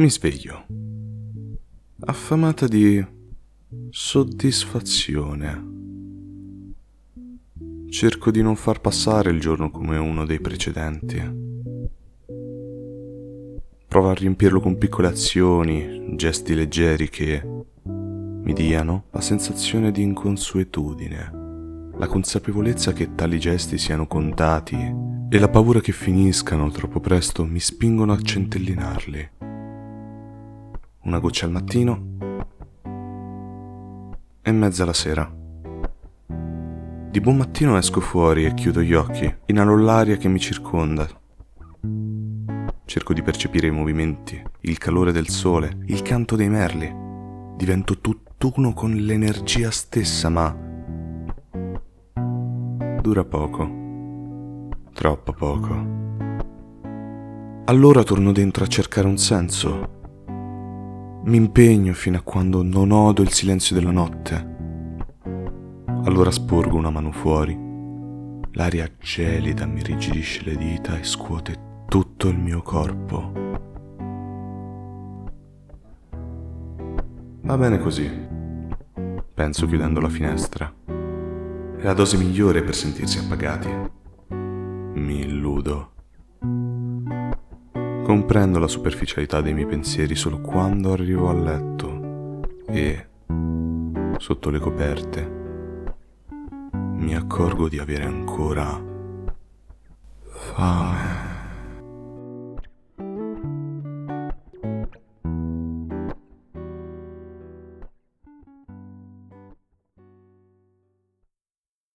Mi sveglio, affamata di soddisfazione. Cerco di non far passare il giorno come uno dei precedenti. Provo a riempirlo con piccole azioni, gesti leggeri che mi diano la sensazione di inconsuetudine, la consapevolezza che tali gesti siano contati e la paura che finiscano troppo presto mi spingono a centellinarli una goccia al mattino e mezza la sera. Di buon mattino esco fuori e chiudo gli occhi, inalo l'aria che mi circonda. Cerco di percepire i movimenti, il calore del sole, il canto dei merli. Divento tutt'uno con l'energia stessa, ma dura poco, troppo poco. Allora torno dentro a cercare un senso, mi impegno fino a quando non odo il silenzio della notte. Allora sporgo una mano fuori. L'aria gelida mi rigidisce le dita e scuote tutto il mio corpo. Va bene così, penso chiudendo la finestra. È la dose migliore per sentirsi appagati. Mi illudo. Comprendo la superficialità dei miei pensieri solo quando arrivo a letto e, sotto le coperte, mi accorgo di avere ancora fame.